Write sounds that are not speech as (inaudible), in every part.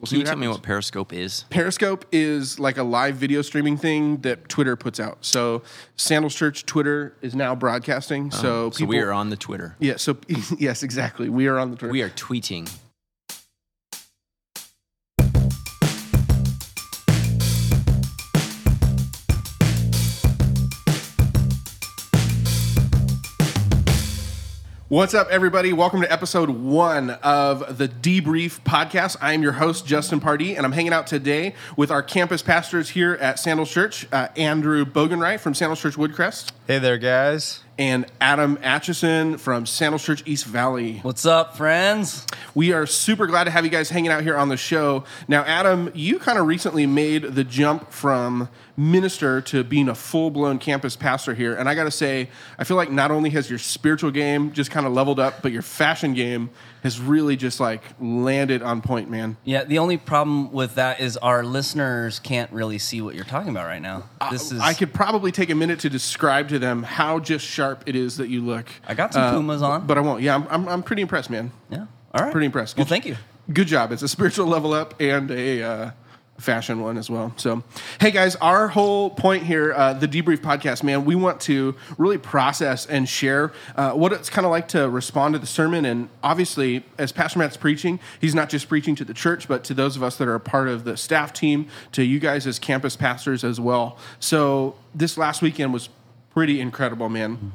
we'll Can you tell me what Periscope is? Periscope is like a live video streaming thing that Twitter puts out. So Sandals Church Twitter is now broadcasting. so Oh, So we are on the Twitter. Yeah. So (laughs) yes, exactly. We are on the Twitter. We are tweeting. What's up, everybody? Welcome to episode one of the Debrief podcast. I am your host, Justin Pardee, and I'm hanging out today with our campus pastors here at Sandals Church, uh, Andrew Bogenreich from Sandals Church Woodcrest, Hey there, guys. and Adam Atchison from Sandals Church East Valley. What's up, friends? We are super glad to have you guys hanging out here on the show. Now, Adam, you kind of recently made the jump from minister to being a full blown campus pastor here. And I got to say, I feel like not only has your spiritual game just kind of leveled up, but your fashion game has really just like landed on point, man. Yeah, the only problem with that is our listeners can't really see what you're talking about right now. This is I could probably take a minute to describe to them how just sharp it is that you look. I got some Pumas on. But I won't. Yeah, I'm, I'm, I'm pretty impressed, man. yeah. All right. Pretty impressed. Well, thank you. Good job. It's a spiritual level up and a uh, fashion one as well. So, hey guys, our whole point here, uh, the debrief podcast, man, we want to really process and share uh, what it's kind of like to respond to the sermon. And obviously, as Pastor Matt's preaching, he's not just preaching to the church, but to those of us that are a part of the staff team, to you guys as campus pastors as well. So, this last weekend was pretty incredible, man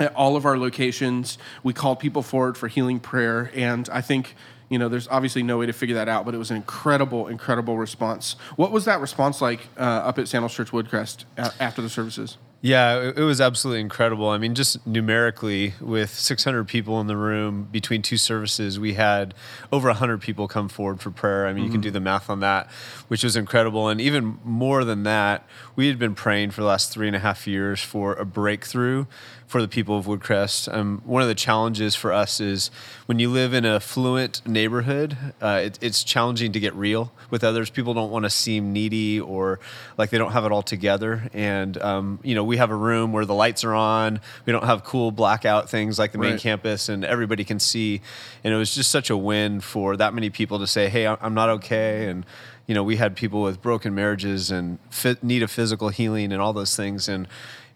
at all of our locations. We called people forward for healing prayer, and I think you know there's obviously no way to figure that out, but it was an incredible, incredible response. What was that response like uh, up at Sandals Church Woodcrest a- after the services? Yeah, it, it was absolutely incredible. I mean, just numerically, with 600 people in the room between two services, we had over 100 people come forward for prayer. I mean, you can do the math on that, which was incredible. And even more than that, we had been praying for the last three and a half years for a breakthrough for the people of Woodcrest. Um, one of the challenges for us is when you live in a fluent neighborhood, uh, it, it's challenging to get real with others. People don't want to seem needy or like they don't have it all together. And, um, you know, we have a room where the lights are on. We don't have cool blackout things like the main Right. campus, and everybody can see. And it was just such a win for that many people to say, hey, I'm not okay. And, you know, we had people with broken marriages and fit, need of physical healing and all those things. And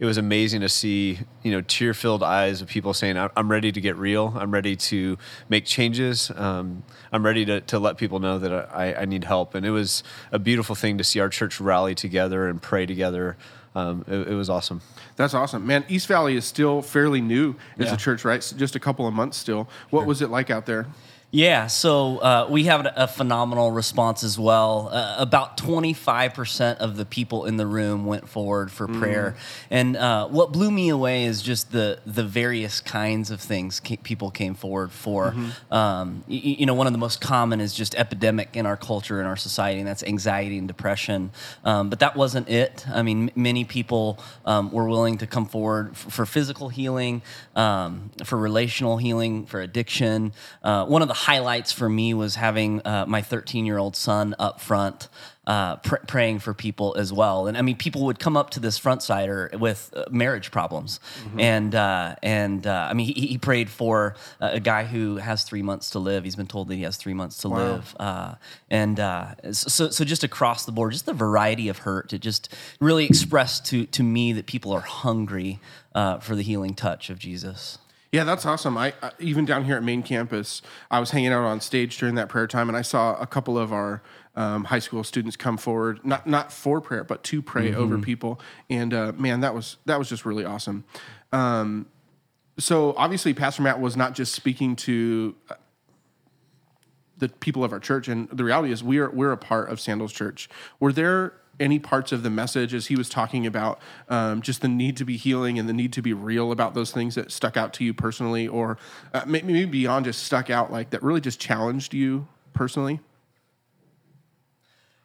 it was amazing to see, you know, tear filled eyes of people saying, "I- I'm ready to get real. I'm ready to make changes. Um, I'm ready to, to let people know that I, I need help. And it was a beautiful thing to see our church rally together and pray together. Um, it, it was awesome. That's awesome, man. East Valley is still fairly new as Yeah. a church, right? So just a couple of months still. What was it like out there? Yeah, so uh, we have a phenomenal response as well. Uh, about 25% of the people in the room went forward for prayer. And uh, what blew me away is just the, the various kinds of things ca- people came forward for. Um, y- y- you know, one of the most common is just epidemic in our culture, in our society, and that's anxiety and depression. Um, but that wasn't it. I mean, m- many people um, were willing to come forward f- for physical healing, um, for relational healing, for addiction. Uh, one of the highlights for me was having uh, my 13 year old son up front. Uh, pr- praying for people as well, and I mean, people would come up to this front sider with uh, marriage problems, and uh, and uh, I mean, he, he prayed for uh, a guy who has three months to live. He's been told that he has three months to live, uh, and uh, so so just across the board, just the variety of hurt. It just really expressed to to me that people are hungry uh, for the healing touch of Jesus. Yeah, that's awesome. I, I even down here at main campus, I was hanging out on stage during that prayer time, and I saw a couple of our um, high school students come forward, not not for prayer, but to pray over people. And uh, man, that was that was just really awesome. Um, so obviously, Pastor Matt was not just speaking to uh, the people of our church, and the reality is we are we're a part of Sandals Church. Were there any parts of the message as he was talking about um, just the need to be healing and the need to be real about those things that stuck out to you personally, or uh, maybe beyond just stuck out, like that really just challenged you personally?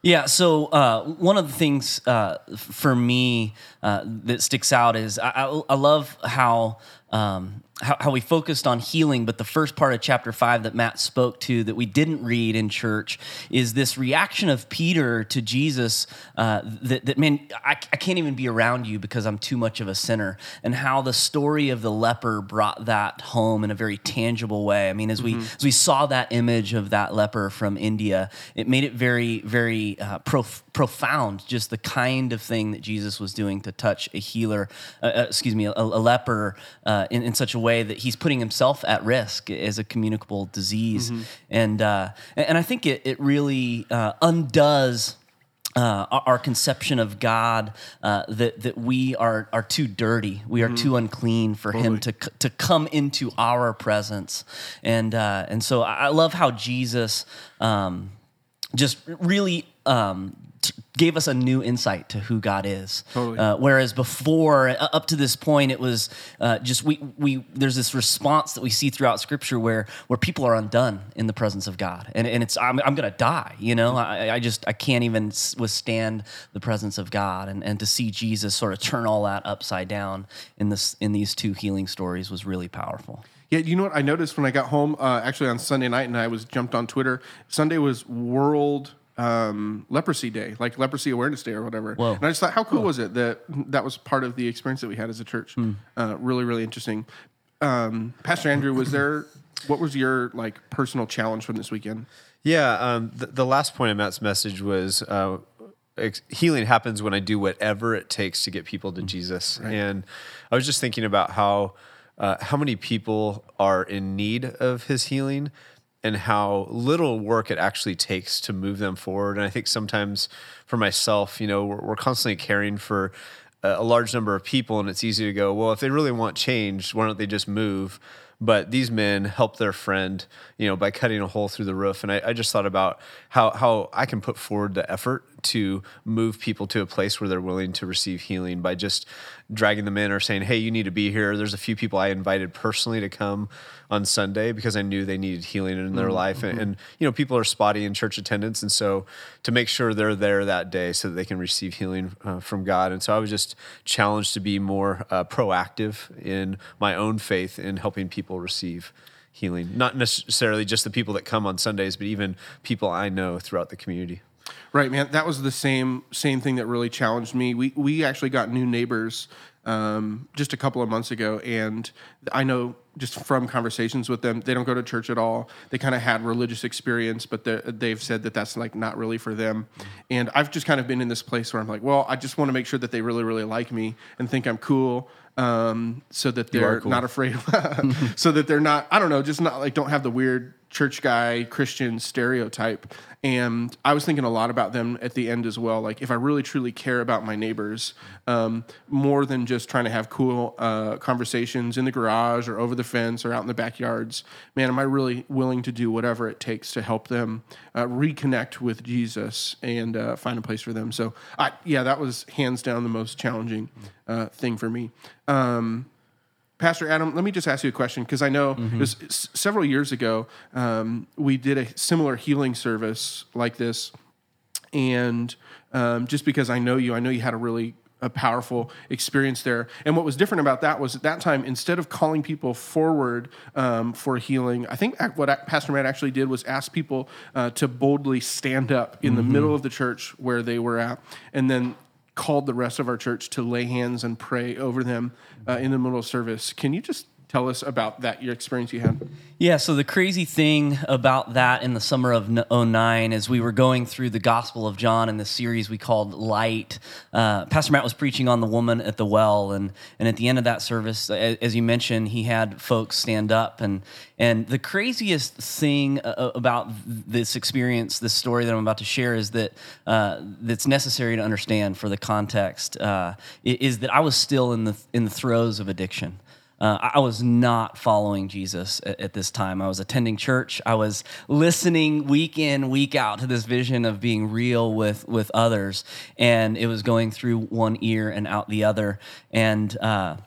Yeah. So uh, one of the things uh, for me uh, that sticks out is I, I, I love how um, how, how we focused on healing, but the first part of chapter five that Matt spoke to that we didn't read in church is this reaction of Peter to Jesus uh, that, that, man, I, I can't even be around you because I'm too much of a sinner, and how the story of the leper brought that home in a very tangible way. I mean, as we as we saw that image of that leper from India, it made it very, very uh, prof- profound. Just the kind of thing that Jesus was doing to touch a healer, uh, uh, excuse me, a, a leper uh, in, in such a way that he's putting himself at risk as a communicable disease, and uh, and I think it it really uh, undoes. Uh, our, conception of God uh, that that we are are too dirty, we are too unclean for Him to to come into our presence, and uh, and so I I love how Jesus um, just really um, t- gave us a new insight to who God is. Totally. Uh, whereas before, uh, up to this point, it was uh, just we we there's this response that we see throughout Scripture where where people are undone in the presence of God, and and it's I'm I'm gonna die. You know, I, I just I can't even withstand the presence of God, and and to see Jesus sort of turn all that upside down in this in these two healing stories was really powerful. Yeah, you know what I noticed when I got home, uh, actually on Sunday night, and I was jumped on Twitter. Sunday was World um, Leprosy Day, like Leprosy Awareness Day or whatever. Whoa. And I just thought, how cool was it that that was part of the experience that we had as a church? Uh, really, really interesting. Um, Pastor Andrew, was there? What was your like personal challenge from this weekend? Yeah, um, the, the last point of Matt's message was uh, ex- healing happens when I do whatever it takes to get people to Jesus. And I was just thinking about how uh, how many people are in need of His healing, and how little work it actually takes to move them forward. And I think sometimes for myself, you know, we're, we're constantly caring for a a large number of people, and it's easy to go, well, if they really want change, why don't they just move? But these men help their friend, you know, by cutting a hole through the roof. And I, I just thought about how how I can put forward the effort to move people to a place where they're willing to receive healing by just dragging them in or saying, "Hey, you need to be here." There's a few people I invited personally to come on Sunday because I knew they needed healing in their life, and, and you know, people are spotty in church attendance, and so to make sure they're there that day so that they can receive healing uh, from God. And so I was just challenged to be more uh, proactive in my own faith in helping people receive healing, not necessarily just the people that come on Sundays, but even people I know throughout the community. Right, man. That was the same same thing that really challenged me. We we actually got new neighbors um, just a couple of months ago, and I know just from conversations with them, they don't go to church at all. They kind of had religious experience, but they've said that that's like not really for them. And I've just kind of been in this place where I'm like, well, I just want to make sure that they really really like me and think I'm cool. Um, so that they're cool. not afraid, (laughs) (laughs) so that they're not, I don't know, just not like don't have the weird church guy Christian stereotype. And I was thinking a lot about them at the end as well. Like, if I really truly care about my neighbors, um, more than just trying to have cool uh, conversations in the garage or over the fence or out in the backyards, man, am I really willing to do whatever it takes to help them uh, reconnect with Jesus and uh, find a place for them? So, I, yeah, that was hands down the most challenging uh, thing for me. Um, Pastor Adam, let me just ask you a question because I know it was s- several years ago um, we did a similar healing service like this, and um, just because I know you, I know you had a really a powerful experience there. And what was different about that was at that time, instead of calling people forward um, for healing, I think what Pastor Matt actually did was ask people uh, to boldly stand up in the middle of the church where they were at, and then called the rest of our church to lay hands and pray over them uh, in the middle of service. Can you just tell us about that, your experience you had? Yeah, so the crazy thing about that in the summer of n- 09 is we were going through the Gospel of John in the series we called Light. Uh, Pastor Matt was preaching on the woman at the well, and, and at the end of that service, as you mentioned, he had folks stand up. And, and the craziest thing uh, about this experience, this story that I'm about to share, is that uh, that's necessary to understand for the context, uh, is that I was still in the, in the throes of addiction. Uh, I was not following Jesus at, at this time. I was attending church. I was listening week in, week out to this vision of being real with with others, and it was going through one ear and out the other. And uh,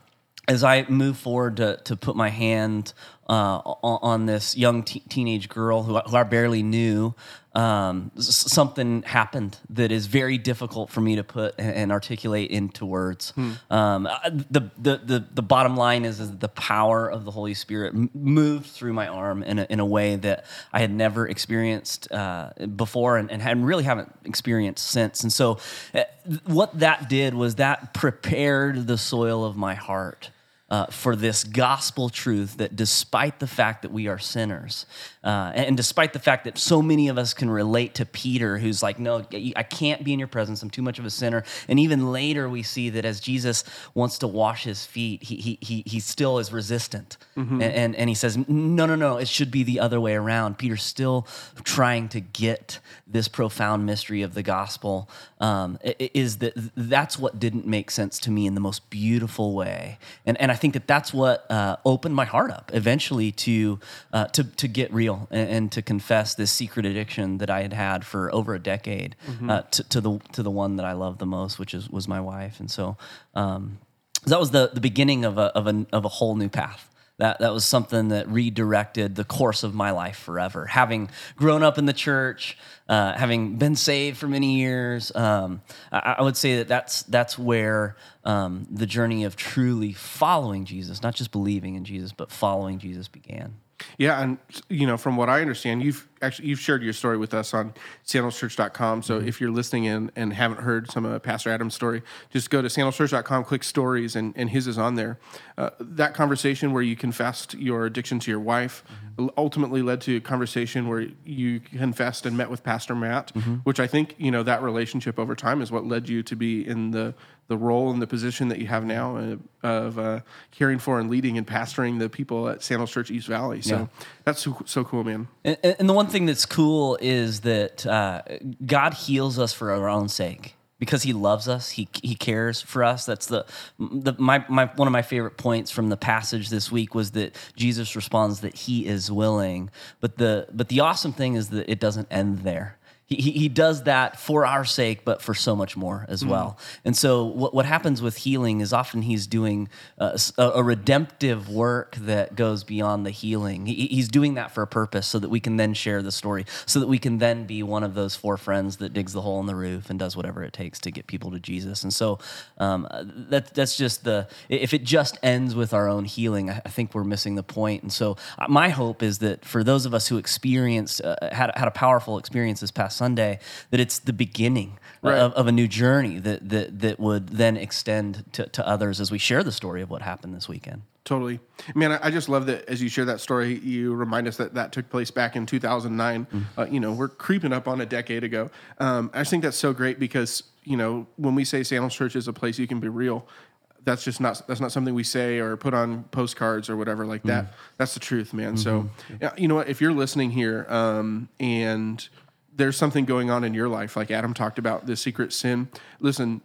as I moved forward to, to put my hand uh, on, on this young te- teenage girl who, who I barely knew. Um, something happened that is very difficult for me to put and, articulate into words. Um, the, the the the bottom line is is the power of the Holy Spirit m- moved through my arm in a, in a way that I had never experienced uh, before and, and really haven't experienced since. And so, uh, what that did was that prepared the soil of my heart uh, for this gospel truth that despite the fact that we are sinners, uh, and despite the fact that so many of us can relate to Peter, who's like, No, I can't be in your presence. I'm too much of a sinner. And even later, we see that as Jesus wants to wash his feet, he, he, he, he still is resistant. And, and, and he says, No, no, no, it should be the other way around. Peter's still trying to get this profound mystery of the gospel. Um, is that that's what didn't make sense to me in the most beautiful way. And, and I think that that's what uh, opened my heart up eventually to, uh, to, to get real and, and to confess this secret addiction that I had had for over a decade uh, to, to, the, to the one that I love the most, which is, was my wife. And so um, that was the, the beginning of a, of, a, of a whole new path. That, that was something that redirected the course of my life forever. Having grown up in the church, uh, having been saved for many years, um, I, I would say that that's, that's where um, the journey of truly following Jesus, not just believing in Jesus, but following Jesus began. Yeah, and you know, from what I understand, you've actually you've shared your story with us on sandalschurch.com. So if you're listening in and haven't heard some of Pastor Adam's story, just go to sandalschurch.com, click stories, and, and his is on there. Uh, that conversation where you confessed your addiction to your wife ultimately led to a conversation where you confessed and met with Pastor Matt, which I think you know that relationship over time is what led you to be in the the role and the position that you have now uh, of uh, caring for and leading and pastoring the people at Sandals Church East Valley. So Yeah. that's so, so cool, man. And, and the one thing that's cool is that uh, God heals us for our own sake because He loves us. He He cares for us. That's the, the my, my one of my favorite points from the passage this week was that Jesus responds that He is willing. But the but the awesome thing is that it doesn't end there. He, he, does that for our sake, but for so much more as well. And so, what, what happens with healing is often he's doing a, s- a, a redemptive work that goes beyond the healing. He, he's doing that for a purpose so that we can then share the story, so that we can then be one of those four friends that digs the hole in the roof and does whatever it takes to get people to Jesus. And so, um, that, that's just the, if it just ends with our own healing, I, I think we're missing the point. And so, uh, my hope is that for those of us who experienced, uh, had, had a powerful experience this past Sunday, that it's the beginning Right. of, of a new journey that, that, that would then extend to, to others as we share the story of what happened this weekend. Totally, man. I, I just love that as you share that story, you remind us that that took place back in 2009. Uh, you know, we're creeping up on a decade ago. Um, I just think that's so great because you know when we say Sandals Church is a place you can be real, that's just not that's not something we say or put on postcards or whatever like that. That's the truth, man. So, yeah, you know what? If you're listening here um, and there's something going on in your life, like Adam talked about, the secret sin. Listen,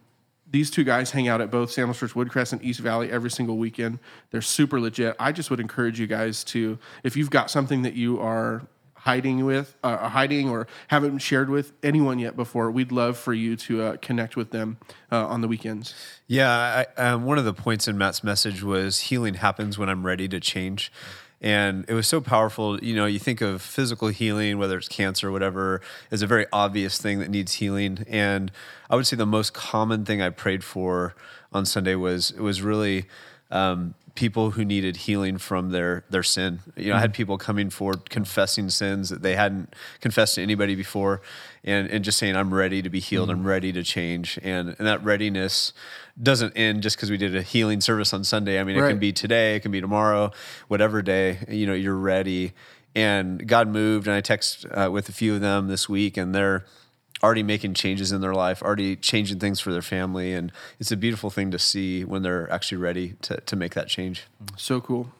these two guys hang out at both Sandals Church Woodcrest and East Valley every single weekend. They're super legit. I just would encourage you guys to, if you've got something that you are hiding with, uh, hiding or haven't shared with anyone yet before, we'd love for you to uh, connect with them uh, on the weekends. Yeah, I, um, one of the points in Matt's message was healing happens when I'm ready to change. And it was so powerful. You know, you think of physical healing, whether it's cancer or whatever, is a very obvious thing that needs healing. And I would say the most common thing I prayed for on Sunday was it was really um, people who needed healing from their their sin. You know, I had people coming forward confessing sins that they hadn't confessed to anybody before, and and just saying, "I'm ready to be healed. I'm ready to change." And and that readiness doesn't end just because we did a healing service on Sunday. I mean, it can be today, it can be tomorrow, whatever day. You know, you're ready. And God moved, and I text uh, with a few of them this week, and they're already making changes in their life, already changing things for their family, and it's a beautiful thing to see when they're actually ready to to make that change. So cool.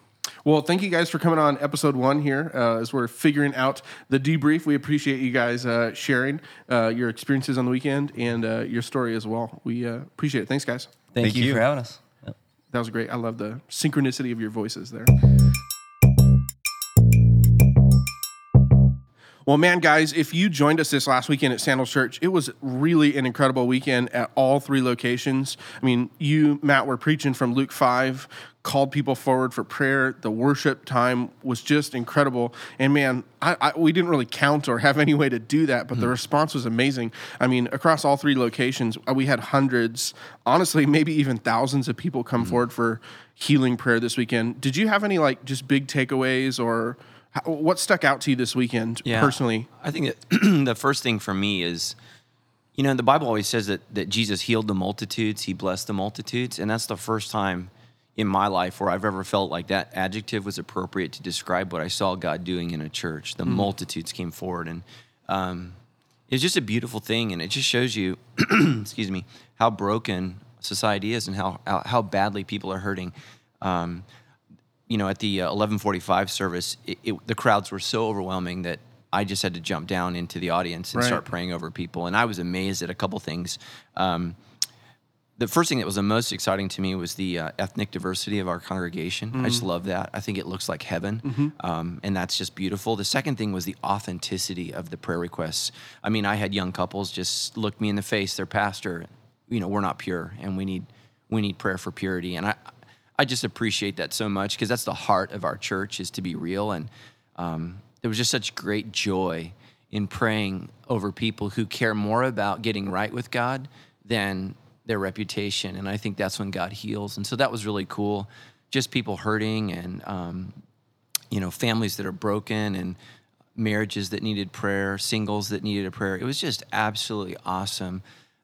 Well, thank you guys for coming on episode one here uh, as we're figuring out the debrief. We appreciate you guys uh, sharing uh, your experiences on the weekend and uh, your story as well. We uh, appreciate it. Thanks, guys. Thank, Thank you, you. for having us. Yep. That was great. I love the synchronicity of your voices there. Well, man, guys, if you joined us this last weekend at Sandals Church, it was really an incredible weekend at all three locations. I mean, you, Matt, were preaching from Luke 5, called people forward for prayer. The worship time was just incredible. And man, I, I, we didn't really count or have any way to do that, but the response was amazing. I mean, across all three locations, uh, we had hundreds, honestly, maybe even thousands of people come forward for healing prayer this weekend. Did you have any like just big takeaways or how, what stuck out to you this weekend personally? I think that (clears throat) the first thing for me is, you know, the Bible always says that, that Jesus healed the multitudes, he blessed the multitudes. And that's the first time in my life where I've ever felt like that adjective was appropriate to describe what I saw God doing in a church. The multitudes came forward. And um, it's just a beautiful thing. And it just shows you, (clears throat) excuse me, how broken society is and how, how, how badly people are hurting. Um, you know, at the uh, 11:45 service, it, it, the crowds were so overwhelming that I just had to jump down into the audience and Right. start praying over people. And I was amazed at a couple things. Um, the first thing that was the most exciting to me was the uh, ethnic diversity of our congregation. I just love that. I think it looks like heaven, um, and that's just beautiful. The second thing was the authenticity of the prayer requests. I mean, I had young couples just look me in the face. Their pastor, you know, we're not pure, and we need we need prayer for purity. And I I just appreciate that so much because that's the heart of our church is to be real. And um, there was just such great joy in praying over people who care more about getting right with God than their reputation. And I think that's when God heals. And so that was really cool. Just people hurting and, um, you know, families that are broken and marriages that needed prayer, singles that needed a prayer. It was just absolutely awesome.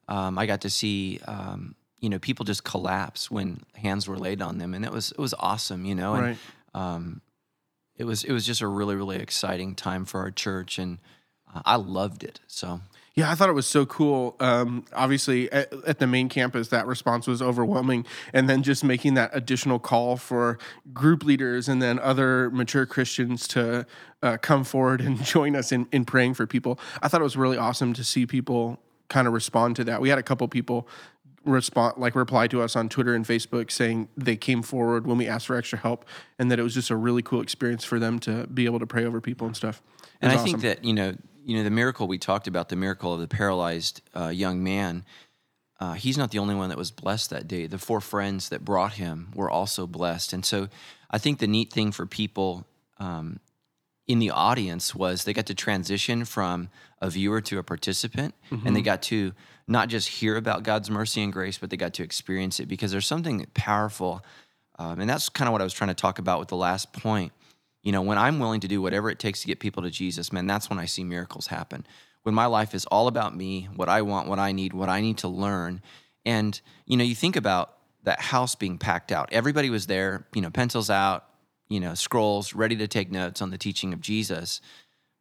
Um, I got to see, um, you know, people just collapse when hands were laid on them, and it was it was awesome, you know. And Right. um, it was it was just a really really exciting time for our church, and uh, I loved it. So Yeah, I thought it was so cool. Um, obviously, at, at the main campus, that response was overwhelming. And then just making that additional call for group leaders and then other mature Christians to uh, come forward and (laughs) join us in, in praying for people. I thought it was really awesome to see people kind of respond to that. We had a couple people respond like reply to us on Twitter and Facebook saying they came forward when we asked for extra help and that it was just a really cool experience for them to be able to pray over people and stuff. And I was think that you know, you know, the miracle we talked about, the miracle of the paralyzed uh, young man. Uh, he's not the only one that was blessed that day. The four friends that brought him were also blessed, and so I think the neat thing for people um, in the audience was they got to transition from a viewer to a participant, and they got to not just hear about God's mercy and grace, but they got to experience it because there's something powerful, um, and that's kind of what I was trying to talk about with the last point you know, when I'm willing to do whatever it takes to get people to Jesus, man, that's when I see miracles happen. When my life is all about me, what I want, what I need, what I need to learn. And, you know, you think about that house being packed out. Everybody was there, you know, pencils out, you know, scrolls, ready to take notes on the teaching of Jesus.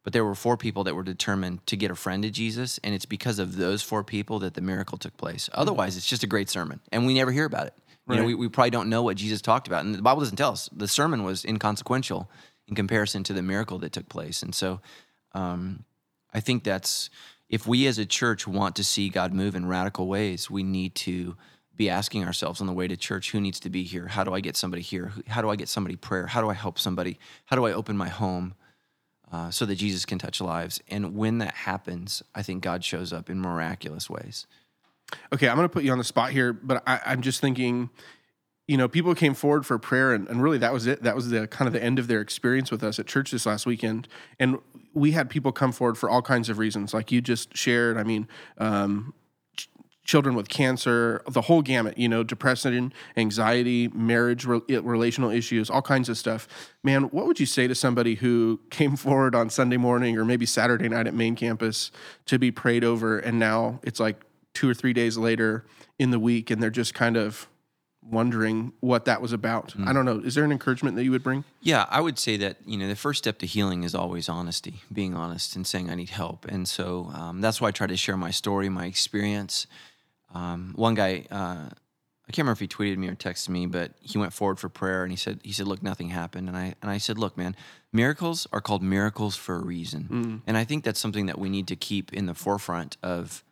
But there were four people that were determined to get a friend to Jesus. And it's because of those four people that the miracle took place. Otherwise, it's just a great sermon. And we never hear about it. You know, we, we probably don't know what Jesus talked about. And the Bible doesn't tell us. The sermon was inconsequential in comparison to the miracle that took place. And so um, I think that's if we as a church want to see God move in radical ways, we need to be asking ourselves on the way to church who needs to be here? How do I get somebody here? How do I get somebody prayer? How do I help somebody? How do I open my home uh, so that Jesus can touch lives? And when that happens, I think God shows up in miraculous ways. Okay, I'm going to put you on the spot here, but I, I'm just thinking, you know, people came forward for prayer, and, and really that was it. That was the kind of the end of their experience with us at church this last weekend. And we had people come forward for all kinds of reasons, like you just shared. I mean, um, children with cancer, the whole gamut, you know, depression, anxiety, marriage, re- relational issues, all kinds of stuff. Man, what would you say to somebody who came (laughs) forward on Sunday morning or maybe Saturday night at main campus to be prayed over, and now it's like two or three days later in the week, and they're just kind of wondering what that was about? I don't know. Is there an encouragement that you would bring? Yeah, I would say that you know the first step to healing is always honesty, being honest and saying I need help, and so um, that's why I try to share my story, my experience. Um, one guy, uh, I can't remember if he tweeted me or texted me, but he went forward for prayer and he said, he said, look, nothing happened, and I and I said, look, man, miracles are called miracles for a reason, and I think that's something that we need to keep in the forefront of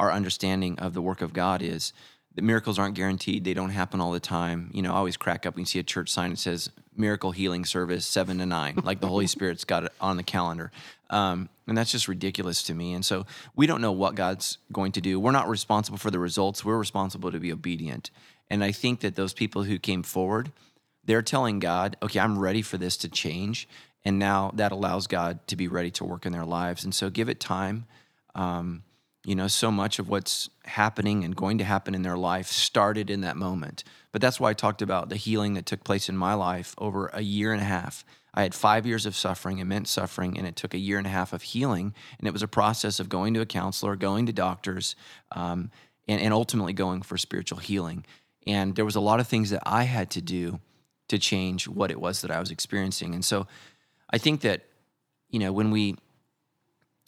our understanding of the work of God is that miracles aren't guaranteed. They don't happen all the time. You know, I always crack up when you see a church sign that says miracle healing service seven to nine, like the Holy (laughs) Spirit's got it on the calendar. Um, and that's just ridiculous to me. And so we don't know what God's going to do. We're not responsible for the results. We're responsible to be obedient. And I think that those people who came forward, they're telling God, okay, I'm ready for this to change. And now that allows God to be ready to work in their lives. And so give it time. Um, you know, so much of what's happening and going to happen in their life started in that moment. But that's why I talked about the healing that took place in my life over a year and a half. I had five years of suffering, immense suffering, and it took a year and a half of healing. And it was a process of going to a counselor, going to doctors, um, and, and ultimately going for spiritual healing. And there was a lot of things that I had to do to change what it was that I was experiencing. And so I think that, you know, when we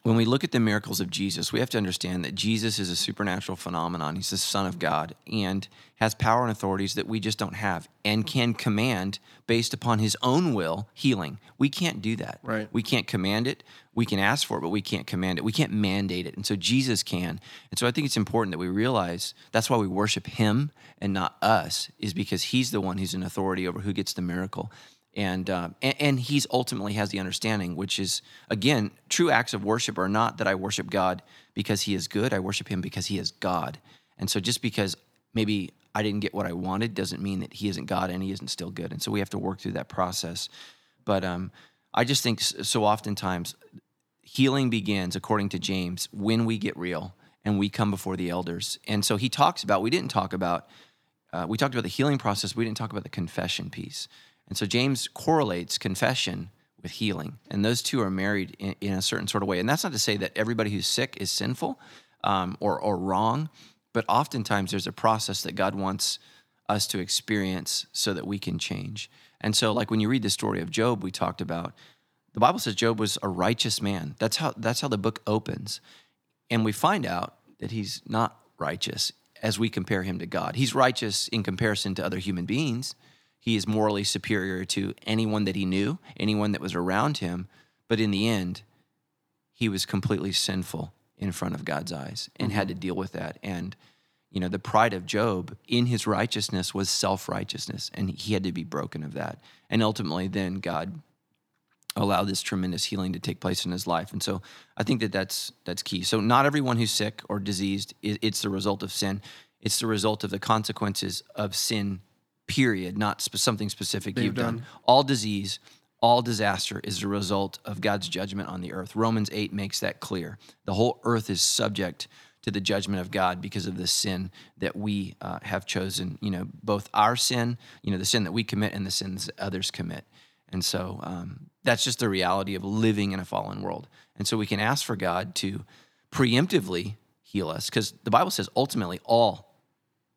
when we look at the miracles of Jesus, we have to understand that Jesus is a supernatural phenomenon. He's the Son of God and has power and authorities that we just don't have and can command based upon his own will healing. We can't do that. Right. We can't command it. We can ask for it, but we can't command it. We can't mandate it. And so Jesus can. And so I think it's important that we realize that's why we worship him and not us, is because he's the one who's in authority over who gets the miracle and, uh, and and he's ultimately has the understanding, which is again, true acts of worship are not that I worship God because He is good. I worship Him because He is God. And so, just because maybe I didn't get what I wanted doesn't mean that He isn't God and He isn't still good. And so we have to work through that process. But um, I just think so oftentimes healing begins, according to James, when we get real and we come before the elders. And so he talks about. We didn't talk about. Uh, we talked about the healing process. We didn't talk about the confession piece. And so James correlates confession with healing, and those two are married in, in a certain sort of way. And that's not to say that everybody who's sick is sinful um, or, or wrong, but oftentimes there's a process that God wants us to experience so that we can change. And so, like when you read the story of Job, we talked about, the Bible says Job was a righteous man. That's how that's how the book opens, and we find out that he's not righteous as we compare him to God. He's righteous in comparison to other human beings he is morally superior to anyone that he knew, anyone that was around him. But in the end, he was completely sinful in front of God's eyes and mm-hmm. had to deal with that. And, you know, the pride of Job in his righteousness was self righteousness, and he had to be broken of that. And ultimately, then God allowed this tremendous healing to take place in his life. And so I think that that's, that's key. So, not everyone who's sick or diseased, it's the result of sin, it's the result of the consequences of sin period, not sp- something specific They've you've done. done. All disease, all disaster is a result of God's judgment on the earth. Romans 8 makes that clear. The whole earth is subject to the judgment of God because of the sin that we uh, have chosen, you know, both our sin, you know, the sin that we commit and the sins that others commit. And so um, that's just the reality of living in a fallen world. And so we can ask for God to preemptively heal us because the Bible says ultimately all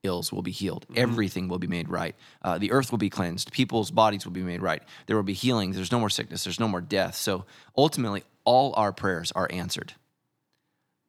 ills will be healed. Mm-hmm. Everything will be made right. Uh, the earth will be cleansed. People's bodies will be made right. There will be healings. There's no more sickness. There's no more death. So ultimately, all our prayers are answered.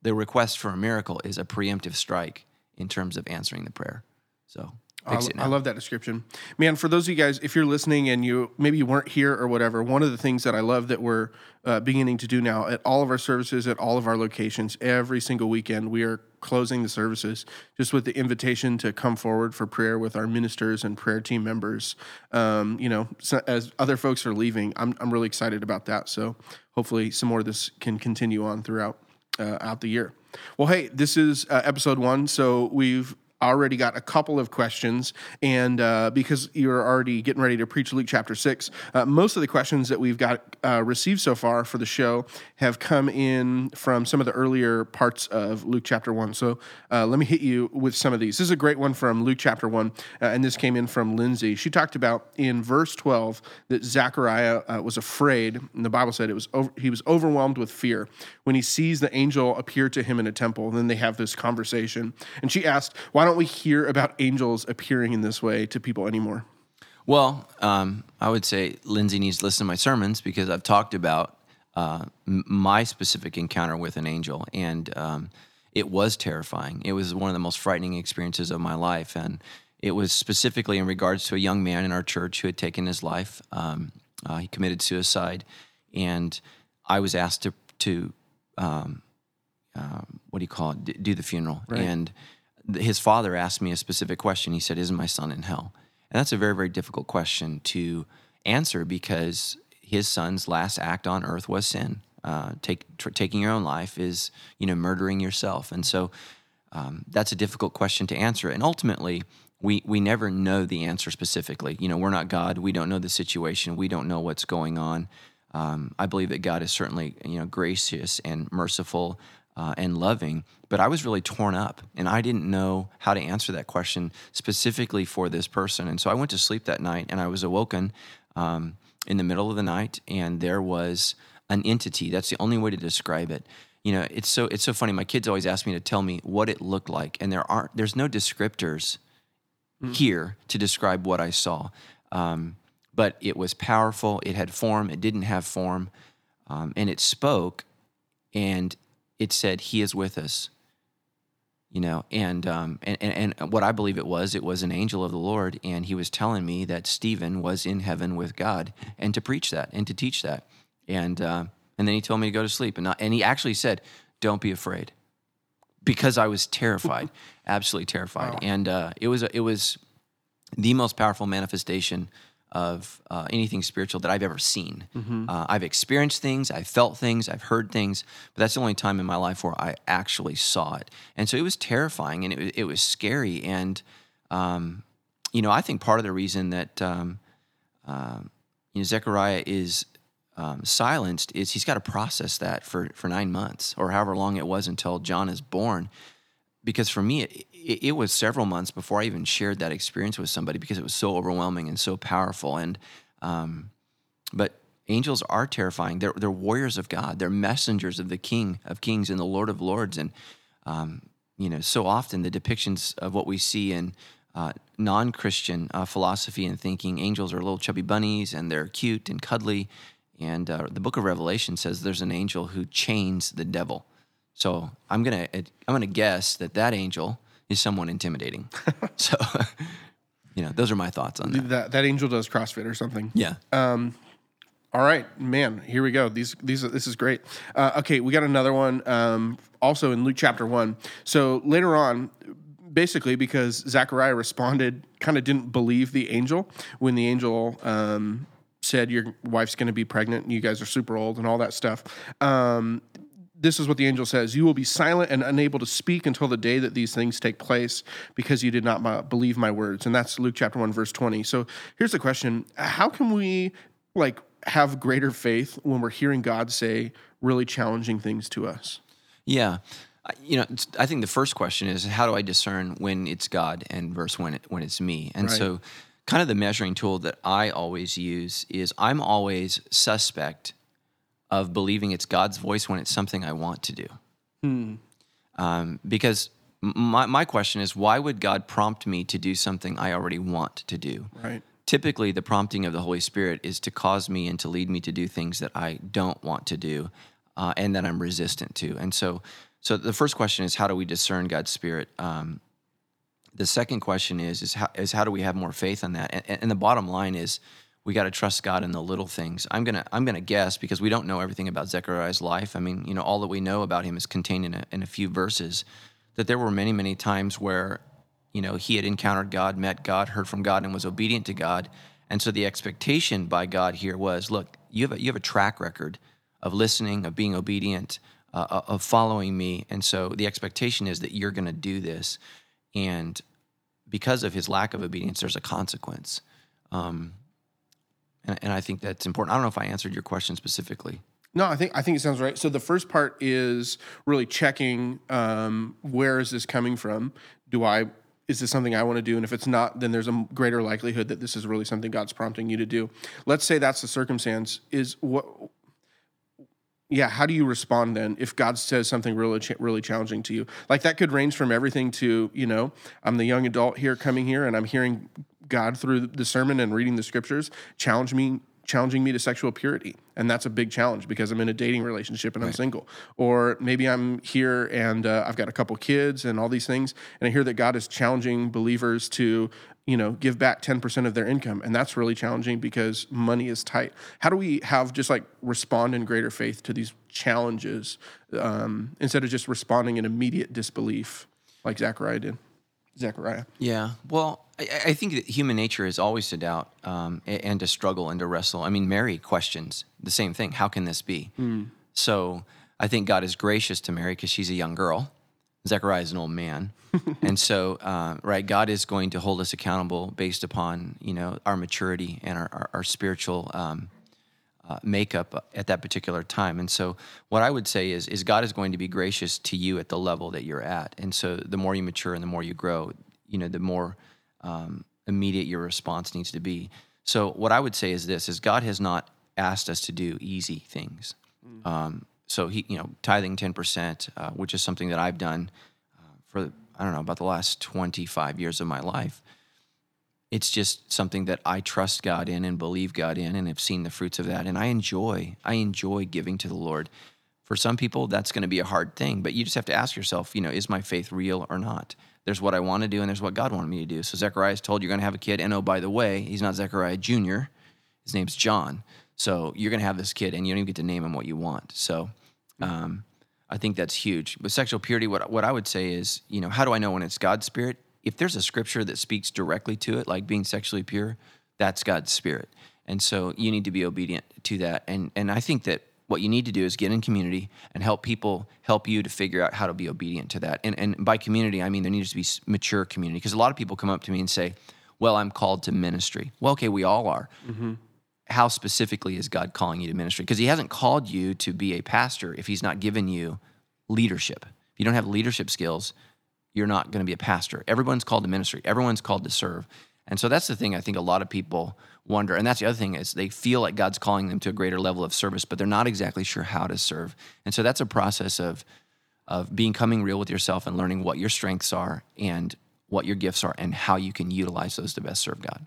The request for a miracle is a preemptive strike in terms of answering the prayer. So I, I, love that description, man. For those of you guys, if you're listening and you maybe you weren't here or whatever, one of the things that I love that we're uh, beginning to do now at all of our services, at all of our locations, every single weekend, we are closing the services just with the invitation to come forward for prayer with our ministers and prayer team members. Um, you know, so as other folks are leaving, I'm I'm really excited about that. So hopefully, some more of this can continue on throughout uh, out the year. Well, hey, this is uh, episode one, so we've already got a couple of questions, and uh, because you're already getting ready to preach Luke chapter six, uh, most of the questions that we've got uh, received so far for the show have come in from some of the earlier parts of Luke chapter one. So uh, let me hit you with some of these. This is a great one from Luke chapter one, uh, and this came in from Lindsay. She talked about in verse twelve that Zechariah uh, was afraid, and the Bible said it was over, he was overwhelmed with fear when he sees the angel appear to him in a temple. And then they have this conversation, and she asked, "Why don't don't we hear about angels appearing in this way to people anymore? Well, um, I would say Lindsay needs to listen to my sermons because I've talked about uh, my specific encounter with an angel, and um, it was terrifying. It was one of the most frightening experiences of my life, and it was specifically in regards to a young man in our church who had taken his life. Um, uh, he committed suicide, and I was asked to to um, uh, what do you call it? D- do the funeral, right. and his father asked me a specific question. He said, "Is my son in hell?" And that's a very very difficult question to answer because his son's last act on earth was sin. Uh, take, tr- taking your own life is you know murdering yourself, and so um, that's a difficult question to answer. And ultimately, we we never know the answer specifically. You know, we're not God. We don't know the situation. We don't know what's going on. Um, I believe that God is certainly you know gracious and merciful uh, and loving. But I was really torn up, and I didn't know how to answer that question specifically for this person. And so I went to sleep that night, and I was awoken um, in the middle of the night, and there was an entity. That's the only way to describe it. You know, it's so it's so funny. My kids always ask me to tell me what it looked like, and there aren't there's no descriptors here to describe what I saw. Um, but it was powerful. It had form. It didn't have form, um, and it spoke, and it said, "He is with us." You know, and, um, and and and what I believe it was, it was an angel of the Lord, and he was telling me that Stephen was in heaven with God, and to preach that and to teach that, and uh, and then he told me to go to sleep, and not, and he actually said, "Don't be afraid." because I was terrified, (laughs) absolutely terrified, and uh, it was it was the most powerful manifestation of uh, anything spiritual that I've ever seen. Uh, I've experienced things, I've felt things, I've heard things, but that's the only time in my life where I actually saw it, and so it was terrifying and it, it was scary, and um, you know I think part of the reason that um, um, you know Zechariah is um, silenced is he's got to process that for for nine months or however long it was until John is born. Because for me, it, it, it was several months before I even shared that experience with somebody because it was so overwhelming and so powerful. And um, but angels are terrifying. They're they're warriors of God. They're messengers of the King of Kings and the Lord of Lords. And um, you know, so often the depictions of what we see in uh, non-Christian uh, philosophy and thinking, angels are little chubby bunnies and they're cute and cuddly. And uh, the Book of Revelation says there's an angel who chains the devil. So I'm gonna I'm gonna guess that that angel is someone intimidating. (laughs) so you know, those are my thoughts on that. That that angel does CrossFit or something. Yeah. Um, all right, man. Here we go. These these are, this is great. Uh, okay, we got another one. Um, also in Luke chapter one. So later on, basically because Zechariah responded, kind of didn't believe the angel when the angel um, said your wife's going to be pregnant. and You guys are super old and all that stuff. Um, this is what the angel says You will be silent and unable to speak until the day that these things take place because you did not believe my words. And that's Luke chapter 1, verse 20. So here's the question How can we, like, have greater faith when we're hearing God say really challenging things to us? Yeah. You know, I think the first question is how do I discern when it's God and verse when it, when it's me? And Right. so, kind of the measuring tool that I always use is I'm always suspect of believing it's God's voice when it's something I want to do. Um, because my my question is why would God prompt me to do something I already want to do? Right. typically the prompting of the Holy Spirit is to cause me and to lead me to do things that I don't want to do uh, and that I'm resistant to. And so, so the first question is how do we discern God's Spirit? Um, the second question is is how, is how do we have more faith in that? And, and the bottom line is we got to trust God in the little things. I'm gonna I'm gonna guess because we don't know everything about Zechariah's life. I mean, you know, all that we know about him is contained in a, in a few verses. That there were many many times where you know he had encountered God, met God, heard from God, and was obedient to God. And so the expectation by God here was, look, you have a, you have a track record of listening, of being obedient, uh, of following me, and so the expectation is that you're going to do this. And because of his lack of obedience, there's a consequence. Um, and, and I think that's important. I don't know if I answered your question specifically. No, I think I think it sounds right. So the first part is really checking um, where is this coming from? Do I is this something I want to do? And if it's not, then there's a greater likelihood that this is really something God's prompting you to do. Let's say that's the circumstance. Is what? Yeah, how do you respond then if God says something really really challenging to you? Like that could range from everything to you know I'm the young adult here coming here and I'm hearing God through the sermon and reading the scriptures challenge me challenging me to sexual purity. And that's a big challenge because i'm in a dating relationship and i'm single. Or maybe i'm here and uh, i've got a couple kids and all these things and i hear that god is challenging believers to you know give back 10% of their income. And that's really challenging because money is tight. How do we have just like respond in greater faith to these challenges um, instead of just responding in immediate disbelief like Zechariah did Zechariah. Yeah. Well, I, I think that human nature is always to doubt um, and to struggle and to wrestle. I mean, Mary questions the same thing. How can this be? So I think God is gracious to Mary because she's a young girl. Zechariah is an old man. (laughs) and so, uh, right, God is going to hold us accountable based upon, you know, our maturity and our, our, our spiritual um, uh, makeup at that particular time. And so, what I would say is, is God is going to be gracious to you at the level that you're at. And so, the more you mature and the more you grow, you know, the more um, immediate your response needs to be. So, what I would say is this: is God has not asked us to do easy things. Um, so he, you know, tithing ten percent, uh, which is something that I've done uh, for I don't know about the last twenty five years of my life it's just something that I trust God in and believe God in and have seen the fruits of that. And I enjoy, I enjoy giving to the Lord. For some people, that's going to be a hard thing, but you just have to ask yourself, you know, is my faith real or not? There's what I want to do and there's what God wanted me to do. So Zechariah is told you're going to have a kid. And oh, by the way, he's not Zechariah Jr., his name's John. So you're going to have this kid and you don't even get to name him what you want. So, um, I think that's huge. With sexual purity, what what I would say is, you know, how do I know when it's God's spirit? If there's a scripture that speaks directly to it, like being sexually pure, that's God's spirit. And so you need to be obedient to that. And and I think that what you need to do is get in community and help people help you to figure out how to be obedient to that. And and by community, I mean there needs to be mature community because a lot of people come up to me and say, "Well, I'm called to ministry." Well, okay, we all are mm-hmm. how specifically is God calling you to ministry? Because He hasn't called you to be a pastor if He's not given you leadership. If you don't have leadership skills, you're not going to be a pastor. Everyone's called to ministry. Everyone's called to serve. And so that's the thing I think a lot of people wonder. And that's the other thing is they feel like God's calling them to a greater level of service, but they're not exactly sure how to serve. And so that's a process of of becoming real with yourself and learning what your strengths are and what your gifts are and how you can utilize those to best serve God.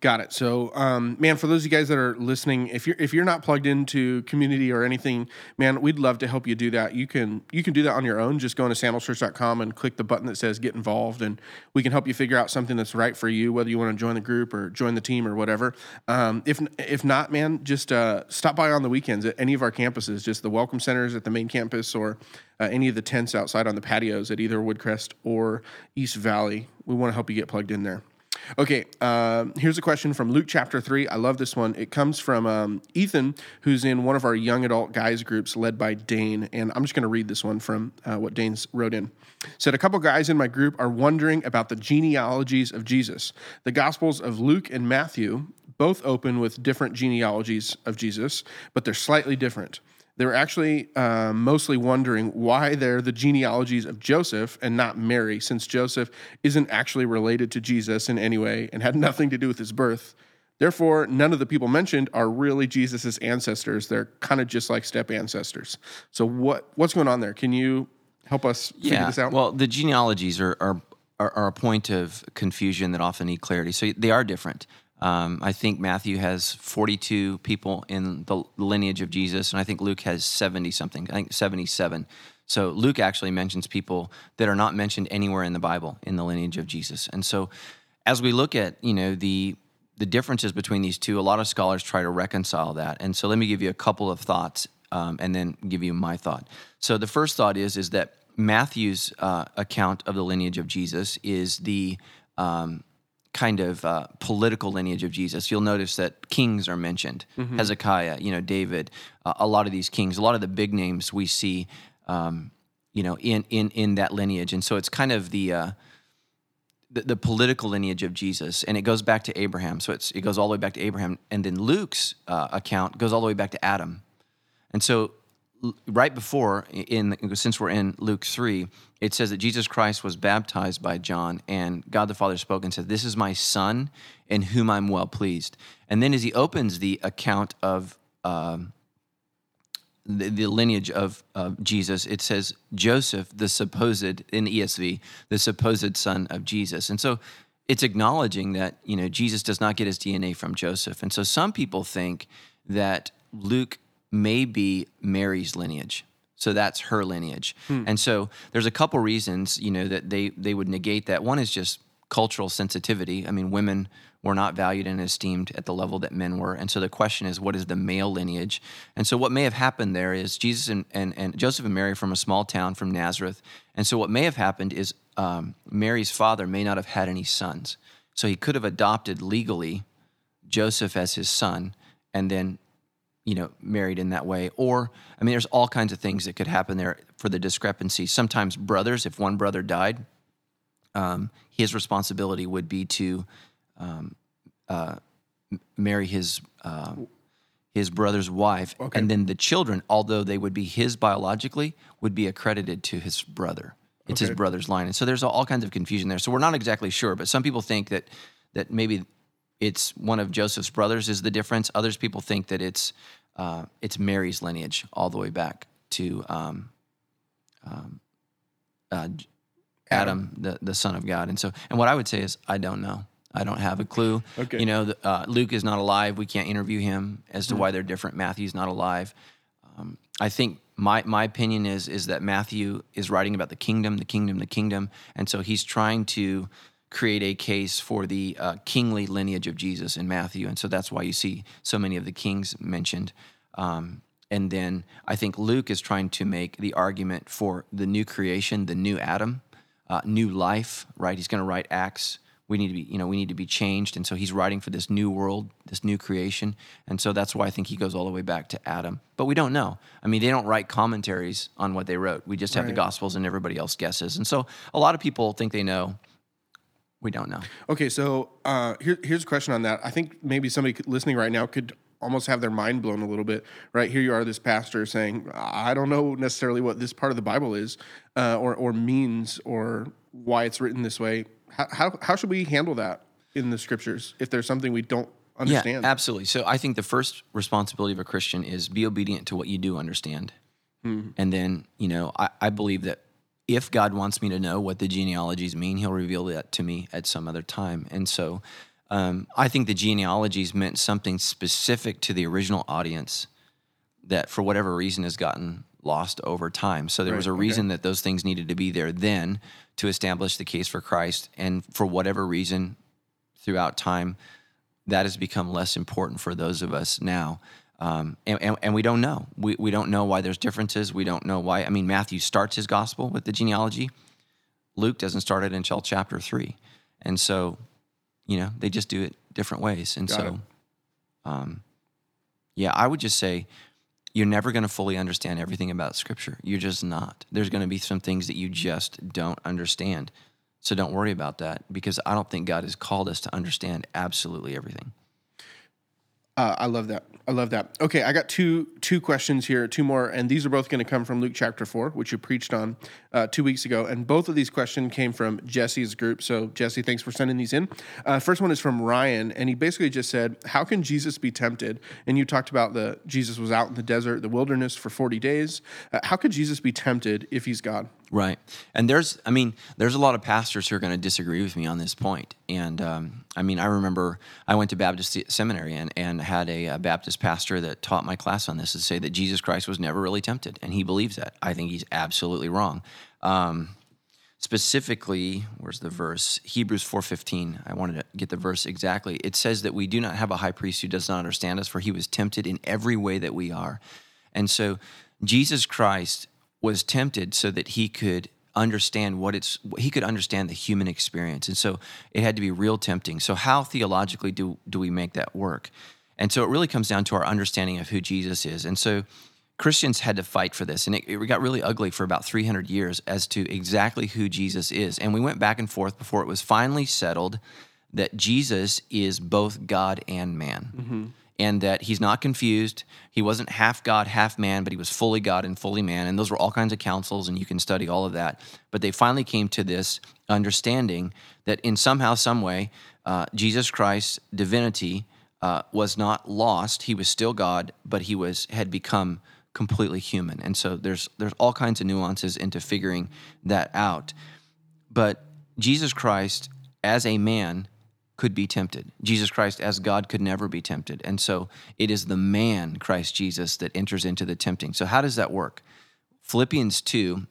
Got it. So, um, man, for those of you guys that are listening, if you're if you're not plugged into community or anything, man, we'd love to help you do that. You can you can do that on your own. Just go into sandalschurch.com and click the button that says get involved, and we can help you figure out something that's right for you, whether you want to join the group or join the team or whatever. Um, if if not, man, just uh, stop by on the weekends at any of our campuses, just the welcome centers at the main campus or uh, any of the tents outside on the patios at either Woodcrest or East Valley. We want to help you get plugged in there. Okay, um, here's a question from Luke chapter 3. I love this one. It comes from um, Ethan, who's in one of our young adult guys groups led by Dane. And I'm just going to read this one from uh, what Dane's wrote in. Said, A couple guys in my group are wondering about the genealogies of Jesus. The Gospels of Luke and Matthew both open with different genealogies of Jesus, but they're slightly different. They were actually uh, mostly wondering why they're the genealogies of Joseph and not Mary, since Joseph isn't actually related to Jesus in any way and had nothing to do with his birth. Therefore, none of the people mentioned are really Jesus' ancestors. They're kind of just like step ancestors. So, what what's going on there? Can you help us figure this out? Well, the genealogies are, are are are a point of confusion that often need clarity. So they are different. Um, I think Matthew has 42 people in the lineage of Jesus, and I think Luke has 70 something. I think 77. So Luke actually mentions people that are not mentioned anywhere in the Bible in the lineage of Jesus. And so, as we look at you know the the differences between these two, a lot of scholars try to reconcile that. And so, let me give you a couple of thoughts, um, and then give you my thought. So, the first thought is is that Matthew's uh, account of the lineage of Jesus is the um, kind of uh, political lineage of Jesus. You'll notice that kings are mentioned: Hezekiah, you know, David. Uh, a lot of these kings, a lot of the big names we see, um, you know, in in in that lineage. And so, it's kind of the uh, the, the political lineage of Jesus, and it goes back to Abraham. So it's it goes all the way back to Abraham, and then Luke's uh, account goes all the way back to Adam. And so, right before, in since we're in Luke three, it says that Jesus Christ was baptized by John, and God the Father spoke and said, "This is my Son, in whom I'm well pleased." And then, as he opens the account of um, the, the lineage of, of Jesus, it says Joseph, the supposed in ESV, the supposed son of Jesus, and so it's acknowledging that you know Jesus does not get his DNA from Joseph, and so some people think that Luke may be Mary's lineage. So that's her lineage, and so there's a couple reasons you know that they they would negate that. One is just cultural sensitivity. I mean, women were not valued and esteemed at the level that men were. And so the question is, what is the male lineage? And so what may have happened there is Jesus and, and, and Joseph and Mary from a small town from Nazareth. And so what may have happened is um, Mary's father may not have had any sons. So he could have adopted legally Joseph as his son and then, you know, married in that way. Or, I mean, there's all kinds of things that could happen there for the discrepancy. Sometimes brothers, if one brother died, um, his responsibility would be to um, uh, marry his uh, his brother's wife, Okay. and then the children, although they would be his biologically, would be accredited to his brother. It's his brother's line, and so there's all kinds of confusion there. So we're not exactly sure, but some people think that that maybe it's one of Joseph's brothers is the difference. Others people think that it's uh, it's Mary's lineage all the way back to um, um, uh, Adam, the the son of God. And so, and what I would say is, I don't know. I don't have a clue. Okay. You know, the, uh, Luke is not alive. We can't interview him as to Mm-hmm. why they're different. Matthew's not alive. Um, I think my my opinion is is that Matthew is writing about the kingdom, the kingdom, the kingdom, and so he's trying to create a case for the uh, kingly lineage of Jesus in Matthew, and so that's why you see so many of the kings mentioned. Um, and then I think Luke is trying to make the argument for the new creation, the new Adam, uh, new life. Right? He's going to write Acts we need to be you know we need to be changed and so he's writing for this new world this new creation and so that's why i think he goes all the way back to adam but we don't know i mean they don't write commentaries on what they wrote we just have the gospels and everybody else guesses and so a lot of people think they know we don't know Okay, so uh, here, here's a question on that. I think maybe somebody listening right now could almost have their mind blown a little bit. Right here, you are, this pastor saying, "I don't know necessarily what this part of the Bible is, uh, or or means, or why it's written this way." How, how how should we handle that in the scriptures if there's something we don't understand? Yeah, absolutely. So I think the first responsibility of a Christian is be obedient to what you do understand. And then, you know, I, I believe that if God wants me to know what the genealogies mean, he'll reveal that to me at some other time. And so um, I think the genealogies meant something specific to the original audience that for whatever reason has gotten lost over time. So there was a Right, okay. reason that those things needed to be there then to establish the case for Christ. And for whatever reason, throughout time, that has become less important for those of us now. Um, and, and, and we don't know. We, we don't know why there's differences. We don't know why. I mean, Matthew starts his gospel with the genealogy. Luke doesn't start it until chapter three. And so, you know, they just do it different ways. And Got so, um, yeah, I would just say you're never going to fully understand everything about Scripture. You're just not. There's going to be some things that you just don't understand. So don't worry about that because I don't think God has called us to understand absolutely everything. Uh, I love that. I love that. Okay, I got two two questions here, two more, and these are both going to come from Luke chapter four, which you preached on uh, two weeks ago. And both of these questions came from Jesse's group. So Jesse, thanks for sending these in. Uh, first one is from Ryan, and he basically just said, "How can Jesus be tempted?" And you talked about the Jesus was out in the desert, the wilderness for forty days. Uh, how could Jesus be tempted if he's God? Right. And there's, I mean, there's a lot of pastors who are going to disagree with me on this point. And um, I mean, I remember I went to Baptist seminary and, and had a, uh Baptist pastor that taught my class on this to say that Jesus Christ was never really tempted. And he believes that. I think he's absolutely wrong. Um, specifically, where's the verse? Hebrews 4.15. I wanted to get the verse exactly. It says that we do not have a high priest who does not understand us, for he was tempted in every way that we are. And so Jesus Christ was tempted so that he could understand what it's he could understand the human experience and so it had to be real tempting so how theologically do do we make that work and so it really comes down to our understanding of who jesus is and so christians had to fight for this and it, it got really ugly for about 300 years as to exactly who jesus is and we went back and forth before it was finally settled that jesus is both god and man and that he's not confused. He wasn't half God, half man, but he was fully God and fully man. And those were all kinds of councils, and you can study all of that. But they finally came to this understanding that in somehow, some way, uh, Jesus Christ's divinity uh, was not lost. He was still God, but he was had become completely human. And so there's there's all kinds of nuances into figuring that out. But Jesus Christ, as a man, could be tempted. Jesus Christ, as God, could never be tempted. And so it is the man, Christ Jesus, that enters into the tempting. So, how does that work? Philippians 2